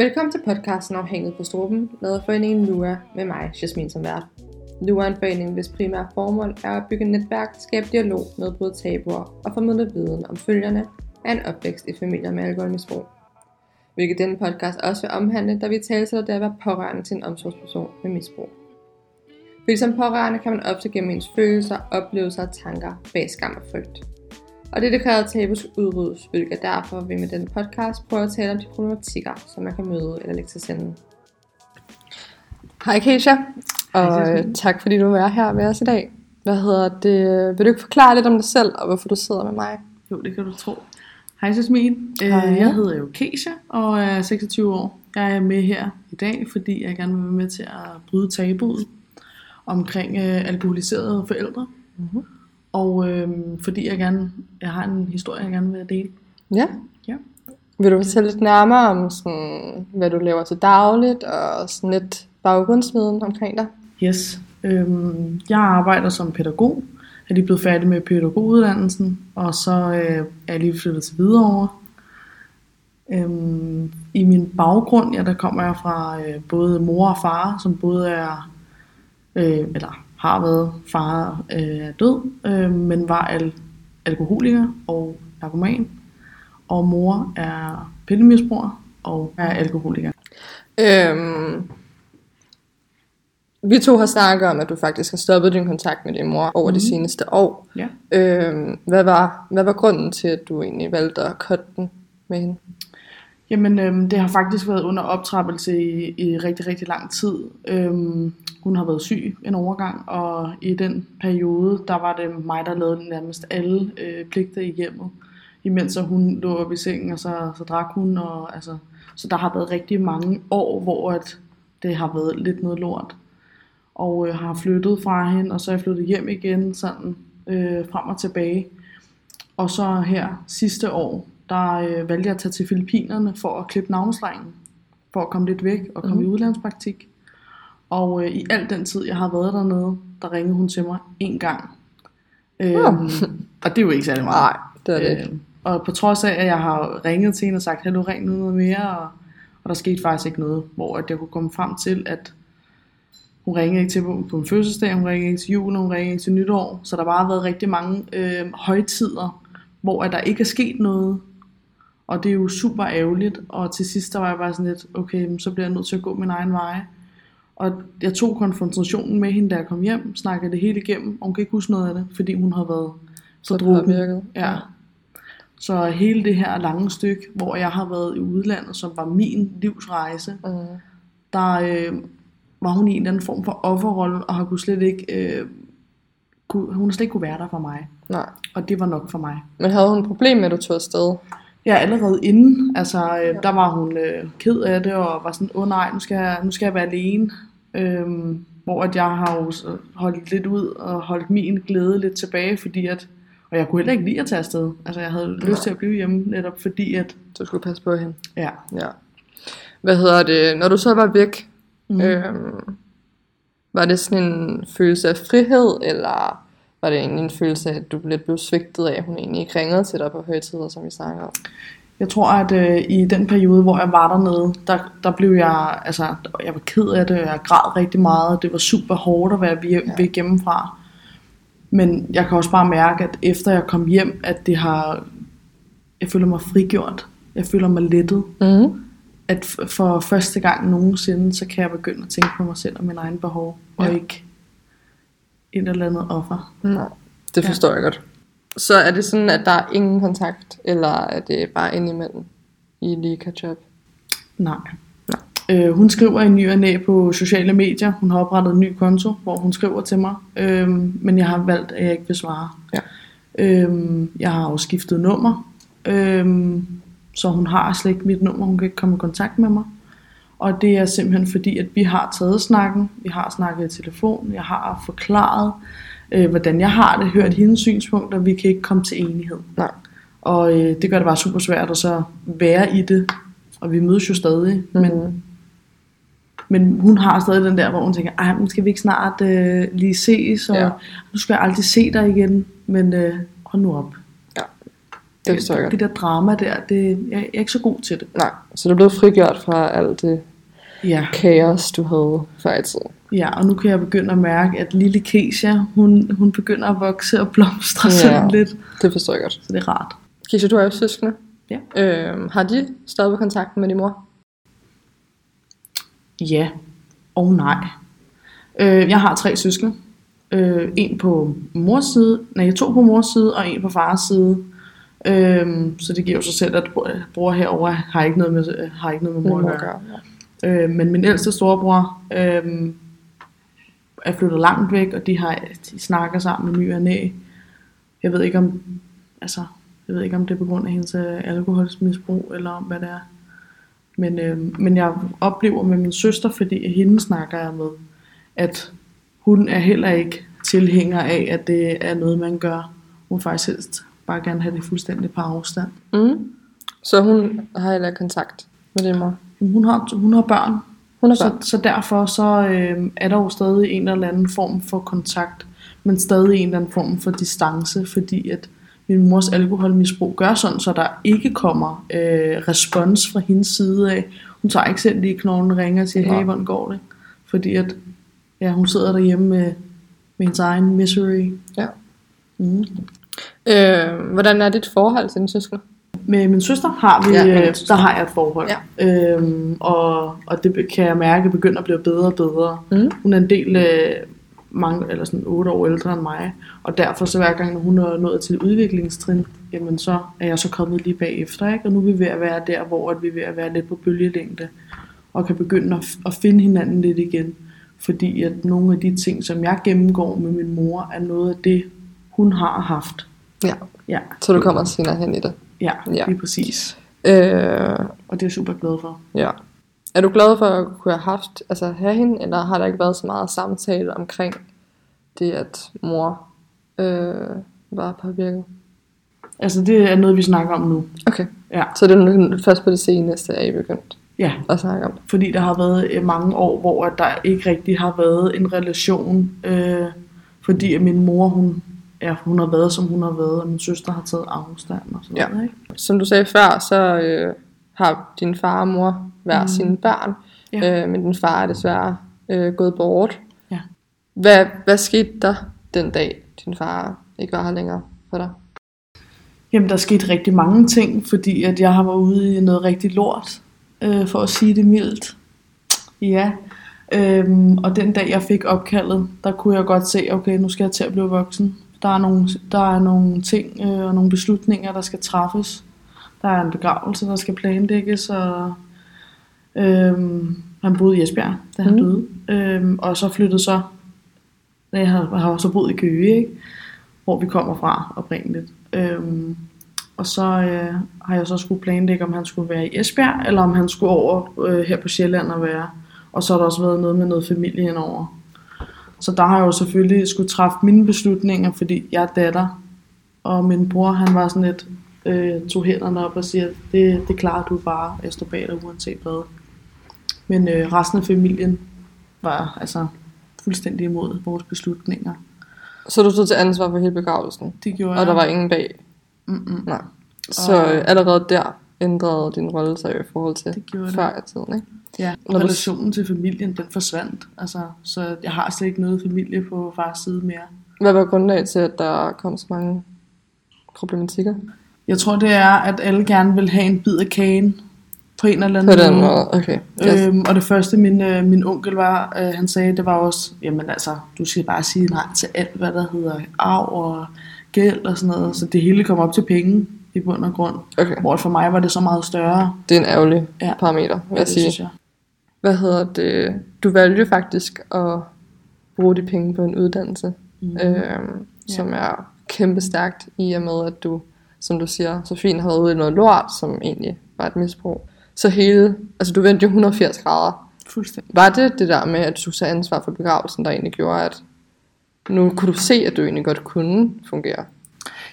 Velkommen til podcasten Afhængig på Struppen, lavet foreningen LUA med mig, Jasmin som vært. NUA er en forening, hvis primære formål er at bygge netværk, skabe dialog, nedbryde tabuer og formidle viden om følgerne af en opvækst i familier med alkoholmisbrug. Hvilket denne podcast også vil omhandle, da vi taler til det at være pårørende til en omsorgsperson med misbrug. Fordi som pårørende kan man ofte gennem ens følelser, oplevelser og tanker bag skam og frygt. Og det, der kræver tabu skal udryddes, hvilket er derfor vi med denne podcast prøver at tale om de problematikker, som man kan møde eller lægge til sende. Hej Keisha, og Hej, Jasmin. tak fordi du er her med os i dag. Hvad hedder det? Vil du ikke forklare lidt om dig selv, og hvorfor du sidder med mig? Jo, det kan du tro. Hej Jasmin. Øh, Hej. Jeg hedder jo Keisha og er 26 år. Jeg er med her i dag, fordi jeg gerne vil være med til at bryde tabuet omkring øh, alkoholiserede forældre. Mhm. Og øh, fordi jeg gerne, jeg har en historie, jeg gerne vil dele. Ja. Ja. Vil du fortælle lidt nærmere om, sådan, hvad du laver til dagligt, og sådan lidt baggrundsviden omkring dig? Yes. Øhm, jeg arbejder som pædagog. Jeg er lige blevet færdig med pædagoguddannelsen, og så øh, er jeg lige flyttet til Hvidovre. Øhm, I min baggrund, ja, der kommer jeg fra øh, både mor og far, som både er, øh, eller har været far øh, død, øh, men var al- alkoholiker og narkoman. Og mor er pillemisbruger og er alkoholiker. Øhm, vi to har snakket om, at du faktisk har stoppet din kontakt med din mor over mm. de seneste år. Ja. Øhm, hvad, var, hvad var grunden til, at du egentlig valgte at cutte den med hende? Jamen, øhm, det har faktisk været under optrappelse i, i rigtig, rigtig lang tid. Øhm, hun har været syg en overgang, og i den periode, der var det mig, der lavede nærmest alle øh, pligter i hjemmet. Imens så hun lå oppe i sengen, og så, så drak hun. Og, altså, så der har været rigtig mange år, hvor at det har været lidt noget lort. Og øh, har flyttet fra hende, og så er jeg flyttet hjem igen, sådan øh, frem og tilbage. Og så her sidste år, der øh, valgte jeg at tage til Filippinerne for at klippe navnestrengen. For at komme lidt væk og komme mm. i udlandspraktik. Og øh, i al den tid, jeg har været dernede, der ringede hun til mig en gang. Øhm, og det er jo ikke særlig meget. Nej, det er det. Øh, og på trods af, at jeg har ringet til hende og sagt, hallo, ring nu noget mere, og, og der skete faktisk ikke noget, hvor at jeg kunne komme frem til, at hun ringede ikke til på, på en fødselsdag, hun ringede ikke til jul, hun ringede ikke til nytår, så der har bare været rigtig mange øh, højtider, hvor at der ikke er sket noget, og det er jo super ærgerligt, og til sidst der var jeg bare sådan lidt, okay, så bliver jeg nødt til at gå min egen vej. Og jeg tog konfrontationen med hende, da jeg kom hjem, snakkede det hele igennem, og hun kan ikke huske noget af det, fordi hun har været så drukken. påvirket. Ja. Så hele det her lange stykke, hvor jeg har været i udlandet, som var min livsrejse, Mm. der øh, var hun i en eller anden form for offerrolle, og har kunne slet ikke, øh, kunne, hun har slet ikke kunne være der for mig. Nej. Og det var nok for mig. Men havde hun et problem med, at du tog afsted? Ja, allerede inden, altså, øh, der var hun øh, ked af det, og var sådan, åh oh, nej, nu skal, jeg, nu skal jeg være alene. Øhm, hvor at jeg har jo så holdt lidt ud, og holdt min glæde lidt tilbage, fordi at, og jeg kunne heller ikke lide at tage afsted. Altså, jeg havde lyst til at blive hjemme, netop fordi at, Du skulle passe på hende. ja, Ja. Hvad hedder det? Når du så var væk, mm. øhm, var det sådan en følelse af frihed, eller var det egentlig en følelse af, at du lidt blev svigtet af, at hun egentlig ikke ringede til dig på højtider, som vi snakker om? Jeg tror, at øh, i den periode, hvor jeg var dernede, der, der blev jeg, altså, jeg var ked af det, og jeg græd rigtig meget. Det var super hårdt at være væk, Ja. væk hjemmefra. Men jeg kan også bare mærke, at efter jeg kom hjem, at det har, jeg føler mig frigjort. Jeg føler mig lettet. Mm. At for første gang nogensinde, så kan jeg begynde at tænke på mig selv og mine egne behov, og Ja. ikke et eller andet offer. Nej, det forstår ja. jeg godt. Så er det sådan, at der er ingen kontakt, eller er det bare indimellem, I lige catch up? Nej. Øh, hun skriver i ny og næ på sociale medier. Hun har oprettet en ny konto, hvor hun skriver til mig. Øh, men jeg har valgt, at jeg ikke vil svare. Ja. Øh, jeg har jo skiftet nummer. Øh, så hun har slet ikke mit nummer. Hun kan ikke komme i kontakt med mig. Og det er simpelthen fordi, at vi har taget snakken. Vi har snakket i telefon. Jeg har forklaret, øh, hvordan jeg har det. Hørt hendes synspunkter. Vi kan ikke komme til enighed. Nej. Og øh, det gør det bare super svært at så være i det. Og vi mødes jo stadig. Mm. Men Mhm. men hun har stadig den der, hvor hun tænker, ej, men skal vi ikke snart øh, lige ses, og Ja. nu skal jeg aldrig se dig igen, men øh, hold nu op. Ja. Det forstår jeg Det der drama der, det, jeg, jeg er ikke så god til det. Nej, så du er blevet frigjort fra alt det Ja. kaos, du havde før i tiden. ja, og nu kan jeg begynde at mærke, at lille Keisha, hun, hun begynder at vokse og blomstre Ja. sådan lidt. Det forstår jeg godt. Så det er rart. Kisha, du har jo søskende. Ja. Øhm, har de stadig kontakt med din mor? Ja og nej. Øh, jeg har tre søskende. Øh, en på mors side, nej, to på mors side, og en på fars side. Øh, så det giver jo sig selv, at bror- herover har ikke noget med, har ikke noget med mor at gøre. gøre. Øh, men min ældste storebror øh, er flyttet langt væk, og de har de snakker sammen med ny og næ. Jeg ved ikke om, altså, jeg ved ikke om det er på grund af hendes øh, alkoholmisbrug, eller om hvad det er. Men, øh, men jeg oplever med min søster, fordi hende snakker jeg med, at hun er heller ikke tilhænger af, at det er noget, man gør. Hun faktisk helst bare gerne have det fuldstændig på afstand. Mm. Så hun har heller kontakt med din mor? Hun har, hun har børn, Hun er Så, børn. så derfor så øh, er der jo stadig en eller anden form for kontakt, men stadig en eller anden form for distance, fordi at min mors alkoholmisbrug gør sådan, så der ikke kommer øh, respons fra hendes side af. Hun tager ikke selv lige knoglen og ringer og siger, hey, hvordan går det? Fordi at ja, hun sidder derhjemme med, med hendes egen misery. Ja. Mm. Øh, hvordan er dit forhold til din søskende? Med min søster har vi, Ja, øh, der har jeg et forhold. Ja. Øhm, og, og det kan jeg mærke begynder at blive bedre og bedre. Mm. Hun er en del øh, mange, eller sådan 8 år ældre end mig, og derfor så hver gang, når hun er nået til udviklingstrin, jamen så er jeg så kommet lige bagefter, ikke? og nu er vi ved at være der, hvor at vi er ved at være lidt på bølgelængde, og kan begynde at, at finde hinanden lidt igen, fordi at nogle af de ting, som jeg gennemgår med min mor, er noget af det, hun har haft. Ja. Ja, Så du kommer senere hen i det. Ja, Ja. lige præcis. Øh, Og det er jeg super glad for. ja. Er du glad for at kunne have haft, altså have hende, eller har der ikke været så meget samtale omkring det, at mor øh, var påvirket? Altså det er noget, vi snakker om nu. Okay, Ja, så det er først på det seneste, at I begyndt ja. at snakke om fordi der har været øh, mange år, hvor at der ikke rigtig har været en relation, øh, fordi min mor, hun, ja, hun har været, som hun har været, og min søster har taget afstand og sådan Ja. noget. Ikke? Som du sagde før, så øh, har din far og mor hver mm. sine børn, Ja. øh, men din far er desværre øh, gået bort. Ja. Hvad, hvad skete der den dag, din far ikke var her længere for dig? Jamen, der er sket rigtig mange ting, fordi at jeg har været ude i noget rigtig lort, øh, for at sige det mildt. Ja, øhm, og den dag jeg fik opkaldet, der kunne jeg godt se, okay, nu skal jeg til at blive voksen. Der er nogle, der er nogle ting øh, og nogle beslutninger, der skal træffes. Der er en begravelse, der skal planlægges, og øhm, han boede i Esbjerg, da han mm. døde. Øhm, og så flyttede så, jeg har, har så boet i Køge, ikke? hvor vi kommer fra oprindeligt. Øhm, og så øh, har jeg så skulle planlægge, om han skulle være i Esbjerg, eller om han skulle over øh, her på Sjælland og være. Og så har der også været noget med noget familie indover. Så der har jeg jo selvfølgelig skulle træffe mine beslutninger, fordi jeg er datter. Og min bror, han var sådan lidt, øh, tog hænderne op og siger, det, det klarer du bare, jeg står bag dig uanset hvad. Men øh, resten af familien var altså fuldstændig imod vores beslutninger. Så du stod til ansvar for hele begravelsen, Det gjorde og jeg. der var ingen bag? Mm-mm. Nej. Så øh, allerede der ændrede din rolle sig i forhold til før i tiden, ikke? Ja, du- relationen til familien, den forsvandt. Altså, så jeg har slet ikke noget familie på fars side mere. Hvad var grundlaget til, at der kom så mange problematikker? Jeg tror, det er, at alle gerne vil have en bid af kagen på en eller På anden den måde, okay. Yes. Øhm, og det første, min, øh, min onkel var, øh, han sagde, det var også, jamen altså, du skal bare sige nej til alt, hvad der hedder arv og gæld og sådan noget. Så det hele kom op til penge i bund og grund. Okay, Hvor for mig var det så meget større. det er en ærgerlig Ja. parameter, vil jeg det sige. synes jeg. Hvad hedder det? Du valgte faktisk at bruge de penge på en uddannelse, Mhm. øhm, som er kæmpe stærkt i og med, at du, som du siger, så fint har været ude i noget lort, som egentlig var et misbrug. Så hele, altså du vendte jo 180 grader. Fuldstændig. Var det det der med, at du tage ansvar for begravelsen, der egentlig gjorde, at nu kunne du se, at du egentlig godt kunne fungere?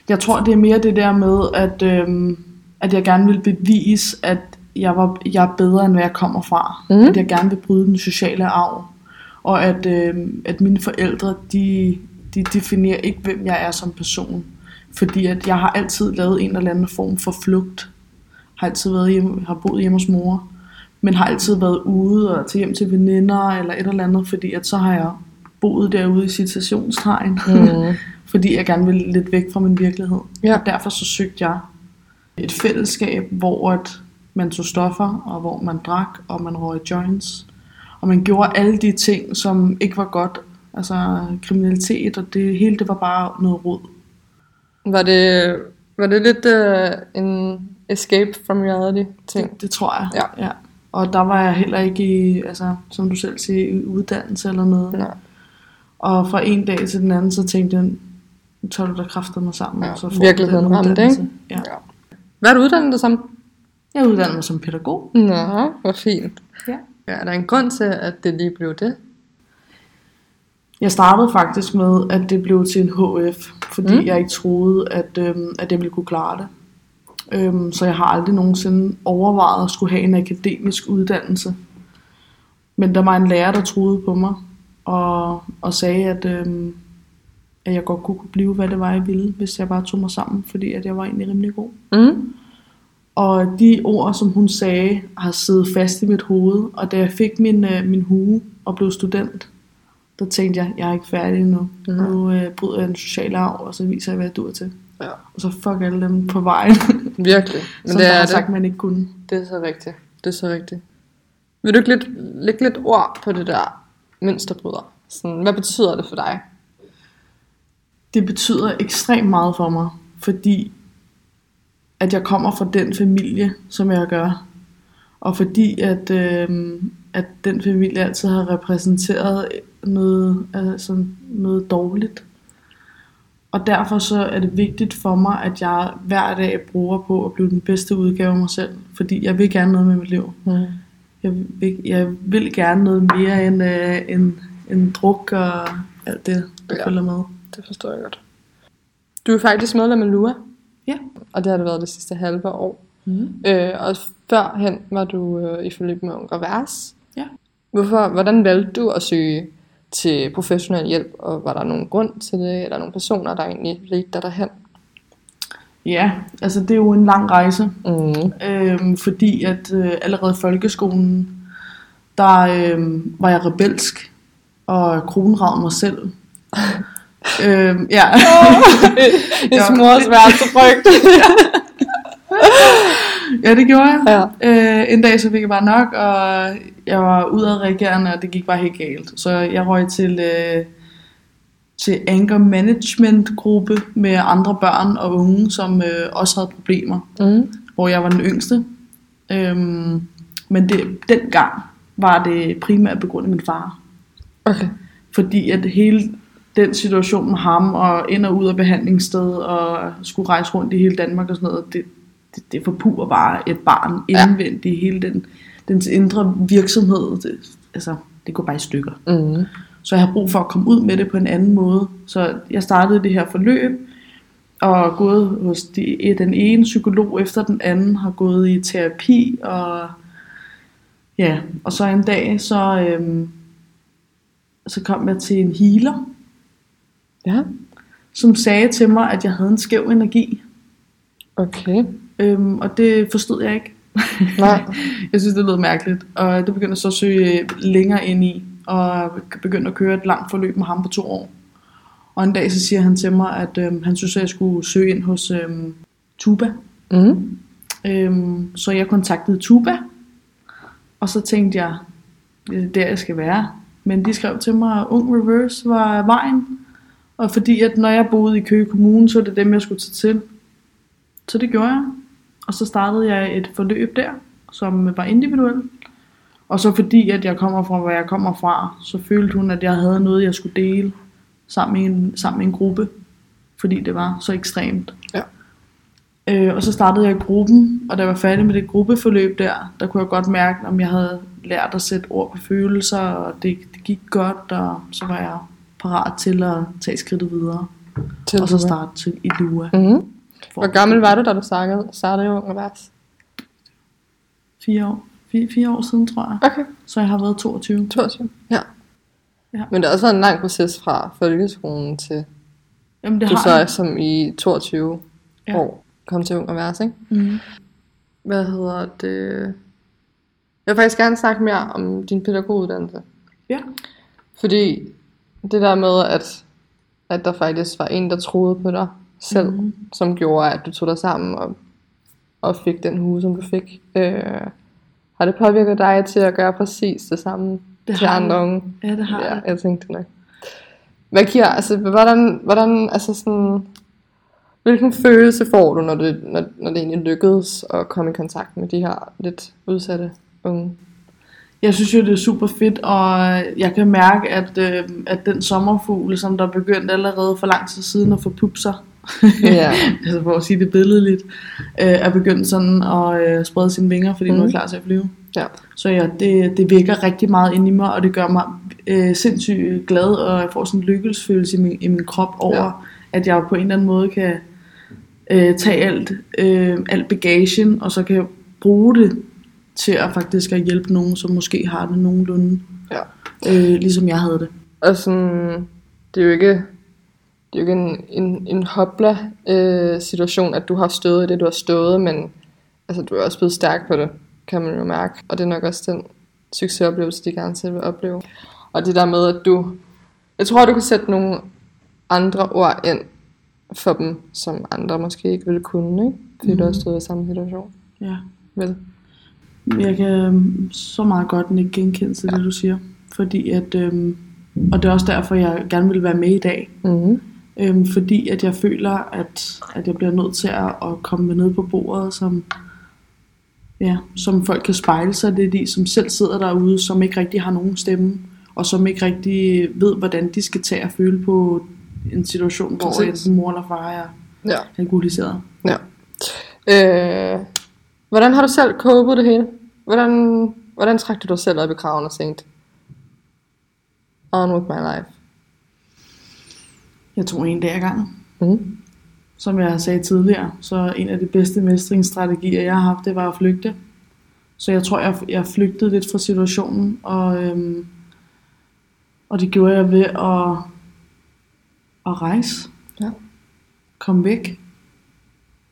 Jeg tror, det er mere det der med, at, øhm, at jeg gerne vil bevise, at jeg, var, jeg er bedre, end hvad jeg kommer fra. Mm. At jeg gerne vil bryde den sociale arv. Og at, øhm, at mine forældre, de, de definerer ikke, hvem jeg er som person. fordi at jeg har altid lavet en eller anden form for flugt. Har altid været hjemme, har boet hjemme hos mor, men har altid været ude og til hjem til veninder eller et eller andet, fordi at så har jeg boet derude i citationstegn, Mm. fordi jeg gerne ville lidt væk fra min virkelighed. Ja. Og derfor så søgte jeg et fællesskab, hvor at man tog stoffer, og hvor man drak, og man røg joints. Og man gjorde alle de ting, som ikke var godt. Altså kriminalitet, og det hele det var bare noget rod. Var det, var det lidt uh, en escape from reality ting? Det, det tror jeg. Ja. ja. Og der var jeg heller ikke i, altså, som du selv siger, i uddannelse eller noget. Nej. Og fra en dag til den anden, så tænkte jeg, nu tager du da kræfter mig sammen. Ja, og så får virkeligheden den ramte, uddannelse." ikke? Ja. Hvad er du uddannet dig som? Jeg uddannet mig som pædagog. Nå, hvor fint. Ja. Ja, er der en grund til, at det lige blev det? Jeg startede faktisk med, at det blev til en HF, fordi mm. jeg ikke troede, at, øhm, at jeg ville kunne klare det. Øhm, så jeg har aldrig nogensinde overvejet at skulle have en akademisk uddannelse. Men der var en lærer, der troede på mig, og, og sagde, at, øhm, at jeg godt kunne blive, hvad det var, jeg ville, hvis jeg bare tog mig sammen, fordi at jeg var egentlig rimelig god. Mm. Og de ord, som hun sagde, har siddet fast i mit hoved. Og da jeg fik min, øh, min hue og blev student, der tænkte jeg, jeg er ikke færdig endnu. Mhm. Nu øh, bryder jeg den sociale arv, og så viser jeg, hvad jeg dur til. Ja. Og så fuck alle dem på vejen, Virkelig. Men som det er har det. sagt, man ikke kunne. Det er så rigtigt. Det er så rigtigt. Vil du ikke lidt, lægge lidt ord på det der mønsterbryder? Sådan, hvad betyder det for dig? Det betyder ekstremt meget for mig, fordi at jeg kommer fra den familie, som jeg gør. Og fordi at, øh, at den familie altid har repræsenteret noget, altså noget dårligt. Og derfor så er det vigtigt for mig, at jeg hver dag bruger på at blive den bedste udgave af mig selv. Fordi jeg vil gerne noget med mit liv. Mm. Jeg vil, jeg vil gerne noget mere end, øh, end, end druk og alt det, der Ja. følger med. Det forstår jeg godt. Du er faktisk medlem af LUA, Ja. og det har det været det sidste halve år. Mm. Øh, og førhen var du øh, i forløb med Unge Revers. Ja. Hvorfor, hvordan valgte du at søge til professionel hjælp, og var der nogen grund til det, eller nogle personer, der egentlig ledte dig derhen? Ja, altså det er jo en lang rejse. Mm. Øhm, fordi at øh, allerede i folkeskolen, der øh, var jeg rebelsk og kronragede mig selv. øhm, ja. I Ja. mors værste frygt. ja, det gjorde jeg. ja. Øh, en dag så fik jeg bare nok, og jeg var udadreagerende, og det gik bare helt galt. Så jeg røg til, øh, til anger management gruppe med andre børn og unge, som øh, også havde problemer. Mm. hvor jeg var den yngste. Øhm, men det, dengang var det primært på grund af min far. Okay. Fordi at hele den situation med ham, og ind og ud af behandlingssted, og skulle rejse rundt i hele Danmark og sådan noget, det, det, det forpurer bare et barn Ja. indvendigt i hele den, dens indre virksomhed. Det, altså, det går bare i stykker. Mm. Så jeg har brug for at komme ud med det på en anden måde. Så jeg startede det her forløb, og gået hos de, den ene psykolog efter den anden, har gået i terapi, og ja, og så en dag, så, øhm, så kom jeg til en healer, Ja. som sagde til mig, at jeg havde en skæv energi, Okay. øhm, og det forstod jeg ikke. Nej. jeg synes, det lød mærkeligt, og det begyndte jeg så at søge længere ind i, og begyndte at køre et langt forløb med ham på to år. Og en dag så siger han til mig, at øhm, han synes, at jeg skulle søge ind hos øhm, Tuba. Mm. Øhm, så jeg kontaktede Tuba, og så tænkte jeg, det er der, jeg skal være. Men de skrev til mig, at Ung Reverse var vejen. Og fordi at når jeg boede i Køge Kommune, så var det dem, jeg skulle tage til. Så det gjorde jeg. Og så startede jeg et forløb der, som var individuelt. Og så fordi, at jeg kommer fra, hvor jeg kommer fra, så følte hun, at jeg havde noget, jeg skulle dele sammen med en, sammen med en gruppe. Fordi det var så ekstremt. Ja. Øh, og så startede jeg i gruppen, og da jeg var færdig med det gruppeforløb der, der kunne jeg godt mærke, om jeg havde lært at sætte ord på følelser, og det, det gik godt, og så var jeg parat til at tage skridtet videre. Til og så starte til i Lua. Mm. Hvor gammel var du, da du startede, startede i Unge Revers? Fire år. Fire, fire år siden, tror jeg. Okay. Så jeg har været 22. 22. Ja. Ja. Men det har også været en lang proces fra folkeskolen til... Jamen, det du har så jeg. er som i 22 Ja. år kom til Ung og Værs, ikke? Mm. Hvad hedder det? Jeg vil faktisk gerne snakke mere om din pædagoguddannelse. Ja. Fordi det der med, at, at der faktisk var en, der troede på dig selv, mm. som gjorde, at du tog dig sammen og, og fik den hue, som du fik. Øh, har det påvirket dig til at gøre præcis det samme Det til andre unge? Ja, det har ja, jeg. jeg tænkte det nok. Hvad giver, altså, hvordan, hvordan, altså sådan, hvilken følelse får du, når det, når, når det egentlig lykkedes at komme i kontakt med de her lidt udsatte unge? Jeg synes jo, det er super fedt, og jeg kan mærke, at, øh, at den sommerfugl, som der begyndte allerede for lang tid siden at få pupser, Ja. altså for at sige det billedligt, øh, er begyndt sådan at øh, sprede sine vinger, fordi mm. nu er Mhm. klar til at flyve. Ja. Så ja, det, det vækker rigtig meget ind i mig, og det gør mig øh, sindssygt glad, og jeg får sådan en lykkelsesfølelse i min, i min krop over, ja. Ja. at jeg på en eller anden måde kan øh, tage alt, øh, alt bagagen, og så kan jeg bruge det til at faktisk at hjælpe nogen, som måske har det nogenlunde, Ja. øh, ligesom jeg havde det. Og sådan, det er jo ikke, det er jo ikke en, en, en hopla øh, situation, at du har stået i det, du har stået, men altså, du er også blevet stærk på det, kan man jo mærke. Og det er nok også den succesoplevelse, de gerne selv vil opleve. Og det der med, at du, jeg tror, du kan sætte nogle andre ord ind for dem, som andre måske ikke ville kunne, ikke? Fordi mm. du har stået i samme situation. Ja. Vel? Jeg kan øhm, så meget godt ikke genkende til det, du siger. Fordi at, øhm, og det er også derfor, jeg gerne vil være med i dag. Mm-hmm. Øhm, fordi at jeg føler, at, at jeg bliver nødt til at, at komme med ned på bordet, som, ja, som folk kan spejle sig lidt i, som selv sidder derude, som ikke rigtig har nogen stemme, og som ikke rigtig ved, hvordan de skal tage og føle på en situation, hvor Præcis. en mor eller far er Ja. alkoholiseret. Ja. Øh, hvordan har du selv copet det hele? Hvordan, hvordan trak du dig selv op i kraven og tænkte, on with my life? Jeg tog en dag ad gangen. Mm. Som jeg sagde tidligere, så en af de bedste mestringsstrategier, jeg har haft, det var at flygte. Så jeg tror, jeg, jeg flygtede lidt fra situationen, og, øhm, og det gjorde jeg ved at, at rejse. Ja. Komme væk.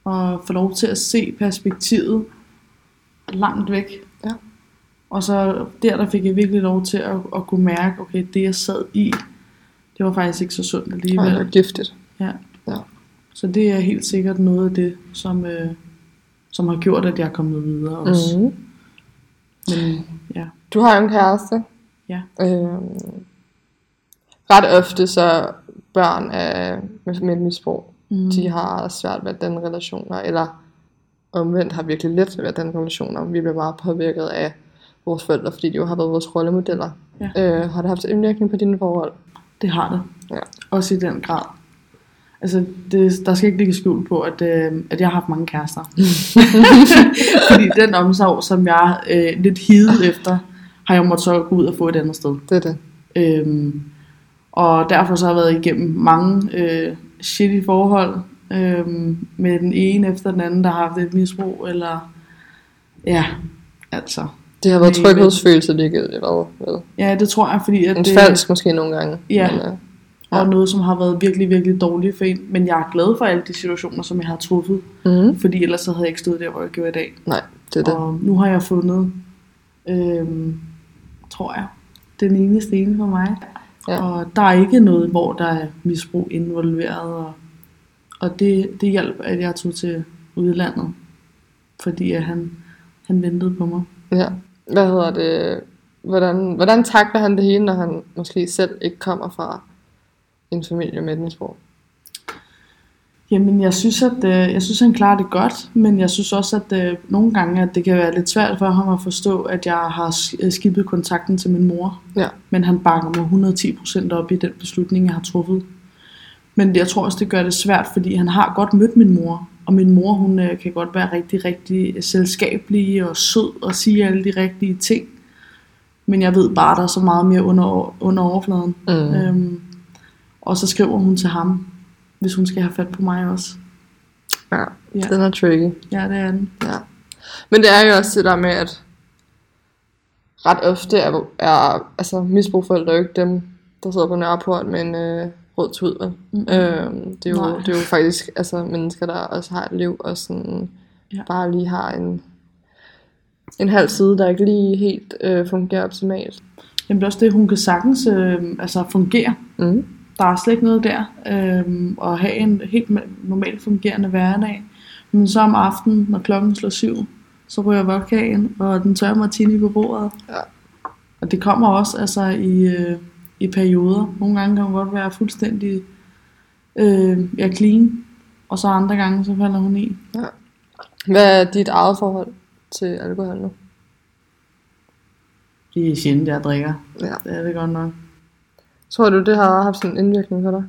Og få lov til at se perspektivet langt væk. Ja. Og så der, der fik jeg virkelig lov til at, at kunne mærke, okay, det jeg sad i, det var faktisk ikke så sundt alligevel. Det var giftigt. Ja. Ja. Så det er helt sikkert noget af det, som, øh, som har gjort, at jeg er kommet videre også. Mm. Mm. Men ja, Du har jo en kæreste. Ja. Øhm, ret ofte så børn af, med, med misbrug, mm. de har svært ved den relationer, eller omvendt har virkelig let ved den relationer. Vi bliver bare påvirket af vores forældre, fordi de jo har været vores rollemodeller. Ja. Øh, har det haft indvirkning på dine forhold? det har det. Ja. Også i den grad. Altså, det, der skal ikke ligge skjul på, at, øh, at jeg har haft mange kærester. Fordi den omsorg, som jeg øh, lidt hidede efter, har jeg måttet så gå ud og få et andet sted. Det er det. Øhm, og derfor så har jeg været igennem mange øh, shitty forhold øhm, med den ene efter den anden, der har haft et misbrug, eller ja, altså. Det har været tryghedsfølelse, det ikke det været. Vel? Ja, det tror jeg, fordi at En det, falsk måske nogle gange. Ja. Men, øh, og ja. noget, som har været virkelig, virkelig dårligt for en. Men jeg er glad for alle de situationer, som jeg har truffet, mm, fordi ellers så havde jeg ikke stået der, hvor jeg gjorde i dag. nej, det er det. Og nu har jeg fundet, øhm, tror jeg, den eneste ene for mig. Ja. Og der er ikke noget, hvor der er misbrug involveret. Og, og det, det hjalp, at jeg tog til udlandet. Fordi at han, han ventede på mig. Ja. Hvad hedder det? Hvordan, hvordan takler han det hele, når han måske selv ikke kommer fra en familie med et misbrug? Jamen, jeg synes, at øh, jeg synes, han klarer det godt, men jeg synes også, at øh, nogle gange, at det kan være lidt svært for ham at forstå, at jeg har sk- skibet kontakten til min mor. Ja. Men han bakker mig 110% op i den beslutning, jeg har truffet. Men jeg tror også, det gør det svært, fordi han har godt mødt min mor. Og min mor, hun øh, kan godt være rigtig, rigtig selskabelig og sød og sige alle de rigtige ting. Men jeg ved bare, der er så meget mere under, under overfladen. Mm. Øhm, og så skriver hun til ham, hvis hun skal have fat på mig også. Ja, Ja. den er tricky. Ja, det er den. Ja. Men det er jo også det der med, at ret ofte er, er altså misbrugforældre jo ikke dem, der sidder på Nørreport med en, øh, rød tud, vel? Mm. Øhm, det, er jo, Nej. det er jo faktisk altså, mennesker, der også har et liv, og sådan Ja. bare lige har en, en halv side, der ikke lige helt øh, fungerer optimalt. Jamen det er også det, hun kan sagtens øh, altså fungere. Mm. Der er slet ikke noget der. Øh, at have en helt ma- normalt fungerende hverdag. Men så om aftenen, når klokken slår syv, så ryger vodkaen og den tørre martini på bordet. Ja. Og det kommer også altså i, øh, i perioder. Nogle gange kan hun godt være fuldstændig øh, ja, clean. Og så andre gange, så falder hun i. Hvad er dit eget forhold til alkohol nu? Det er sjældent, jeg drikker. Ja. Det er det godt nok. Tror du, det har haft sådan en indvirkning på dig?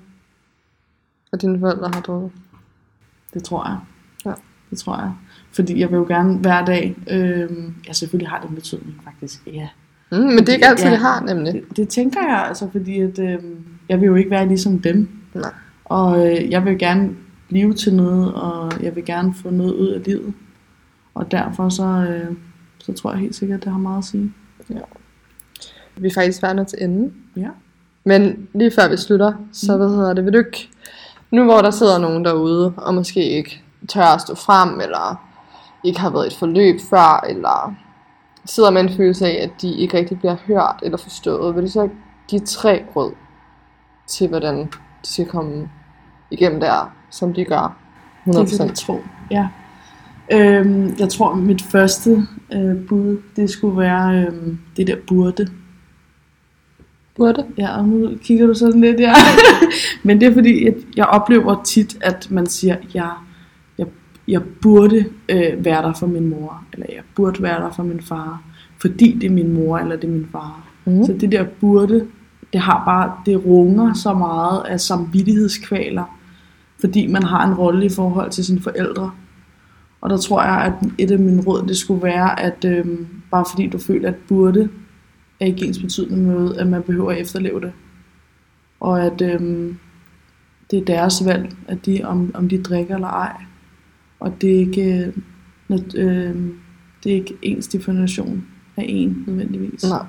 At dine forældre har drukket? Det tror jeg. Ja. Det tror jeg. Fordi jeg vil jo gerne hver dag... Øh, ja, selvfølgelig har det en betydning, faktisk. Ja. Mm, men det er ikke altid, Ja. det har, nemlig. Det, det tænker jeg altså, fordi at, øh, jeg vil jo ikke være ligesom dem. Nej. Og øh, jeg vil gerne blive til noget, og jeg vil gerne få noget ud af livet. Og derfor så, øh, så tror jeg helt sikkert, at det har meget at sige. Vi er faktisk værnet til enden. Ja. Men lige før vi slutter, så Mm. hvad hedder det, vil du ikke, nu hvor der sidder nogen derude, og måske ikke tør at stå frem, eller ikke har været i et forløb før, eller sidder med en følelse af, at de ikke rigtig bliver hørt eller forstået, vil du så give tre råd til, hvordan de skal komme igennem der, som de gør Det vil 100%? jeg tro. Ja. Øhm, jeg tror, mit første øh, bud, det skulle være øh, det der burde. Burde? Ja, og nu kigger du sådan lidt, ja. Men det er fordi, at jeg oplever tit, at man siger, jeg, jeg, burde øh, være der for min mor, eller jeg burde være der for min far, fordi det er min mor, eller det er min far. Mm. Så det der burde, det har bare, det runger så meget af samvittighedskvaler, fordi man har en rolle i forhold til sine forældre. Og der tror jeg, at et af mine råd, det skulle være, at øhm, bare fordi du føler, at burde er ikke ens betydende med, at man behøver at efterleve det. Og at øhm, det er deres valg, at de, om, om de drikker eller ej. Og det er ikke, øh, øh, det er ikke ens definition af en nødvendigvis. Nej,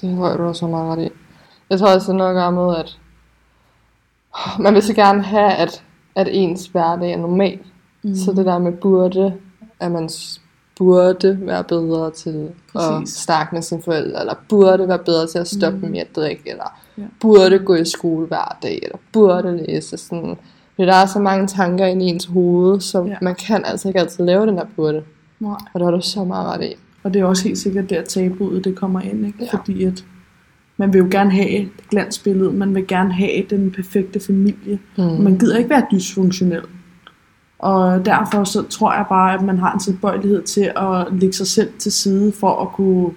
det tror jeg, du har så meget ret i. Jeg tror også, det er noget at gøre med, at man vil så gerne have, at, at ens hverdag er normal. Mm. Så det der med burde, at man burde være bedre til Præcis. at snakke med sine forældre, eller burde være bedre til at stoppe mm. med at drikke, eller ja. burde gå i skole hver dag, eller burde læse. Sådan. Fordi der er så mange tanker inde i ens hoved, så Ja. man kan altså ikke altid lave den der burde. Nej. Og det har du så meget ret i. Og det er også helt sikkert der tabuet det kommer ind, ikke? Ja. Fordi at man vil jo gerne have et glansbillede, man vil gerne have den perfekte familie. Mm. Man gider ikke være dysfunktionel. Og derfor så tror jeg bare, at man har en tilbøjelighed til at lægge sig selv til side for at kunne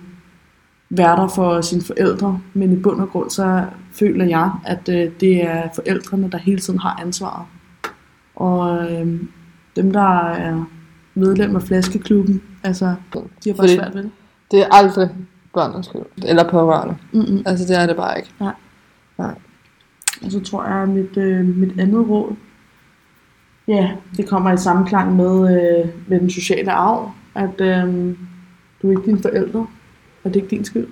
være der for sine forældre. Men i bund og grund så føler jeg, at øh, det er forældrene, der hele tiden har ansvaret. Og øh, dem, der er medlem af flaskeklubben, altså, de har bare Fordi- svært ved det. Det er aldrig børnenes skyld. Eller pårørende. Mm-mm. Altså det er det bare ikke. Og så tror jeg, at mit, øh, mit andet råd, ja, det kommer i sammenklang med, øh, med den sociale arv, at øh, du er ikke dine forældre, og det er ikke din skyld.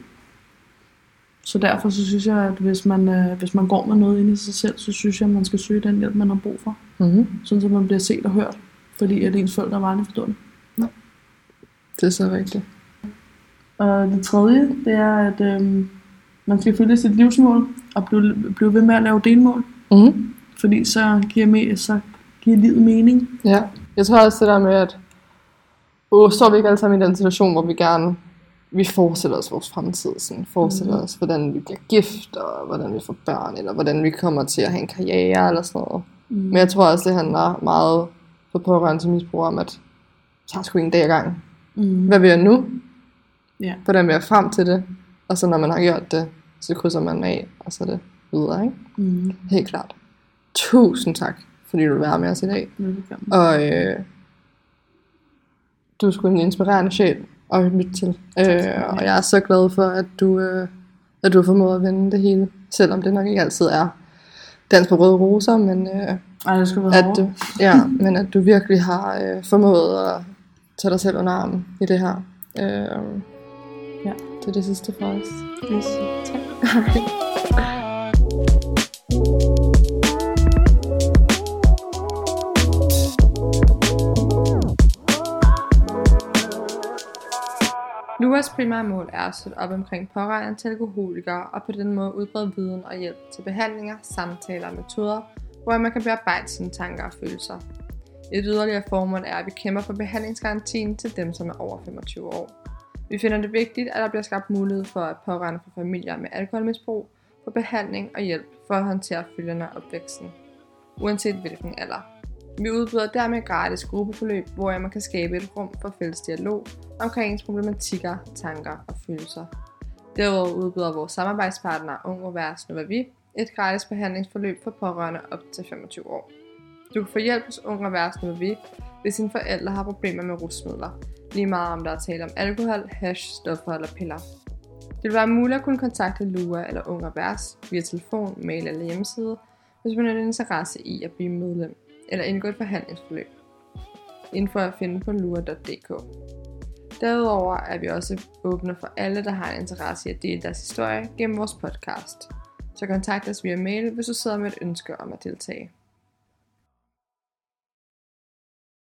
Så derfor så synes jeg, at hvis man, øh, hvis man går med noget ind i sig selv, så synes jeg, at man skal søge den hjælp, man har brug for. Mm-hmm. Sådan at man bliver set og hørt, fordi at ens forældre var forstående. Det er så rigtigt. Og det tredje, det er, at øh, man skal følge sit livsmål, og blive, blive ved med at lave delmål. Mm-hmm. Fordi så giver, me, så giver livet mening. Ja. Jeg tror også det der med, at åh, står vi ikke alle sammen i den situation, hvor vi gerne vi forestiller os vores fremtid, sådan, forestiller Mhm. os, hvordan vi bliver gift, og hvordan vi får børn, eller hvordan vi kommer til at have en karriere, eller sådan noget. Mm. Men jeg tror også, det handler meget for pårørende til misbrug om, at tager sgu en dag ad gangen. Mm. Hvad vil jeg nu? Ja. Hvordan vil jeg frem til det? Og så når man har gjort det, så krydser man af, og så er det videre, ikke? Mm. Helt klart. Tusind tak, fordi du vil være med os i dag. Velkommen. Og øh, du er sgu en inspirerende sjæl at lytte til. Øh, og jeg er så glad for, at du, øh, at du har formået at vende det hele. Selvom det nok ikke altid er dans på røde roser, men, øh, Ej, det skal være at du, ja, men at du virkelig har øh, formået at tage dig selv under armen i det her. Øh, Ja. Det er det sidste for os. Yes. Tak. LUAs primære mål er at sætte op omkring pårørende til alkoholikere og på den måde udbrede viden og hjælp til behandlinger, samtaler og metoder, hvor man kan bearbejde sine tanker og følelser. Et yderligere formål er, at vi kæmper for behandlingsgarantien til dem, som er over 25 år. Vi finder det vigtigt, at der bliver skabt mulighed for, at pårørende for familier med alkoholmisbrug får behandling og hjælp for at håndtere følgerne af opvæksten, uanset hvilken alder. Vi udbyder dermed gratis gruppeforløb, hvor man kan skabe et rum for fælles dialog omkring ens problematikker, tanker og følelser. Derudover udbyder vores samarbejdspartner Ung og Værs Vi et gratis behandlingsforløb for pårørende op til 25 år. Du kan få hjælp hos Ung og Værs Vi, hvis dine forældre har problemer med rusmidler, lige meget om der er tale om alkohol, hash, stoffer eller piller. Det vil være muligt at kunne kontakte Lua eller Ung og Værs via telefon, mail eller hjemmeside, hvis man har interesse i at blive medlem eller indgå et forhandlingsforløb. Info at finde på lure.dk. Derudover er vi også åbne for alle, der har en interesse i at dele deres historie gennem vores podcast. Så kontakt os via mail, hvis du sidder med et ønske om at deltage.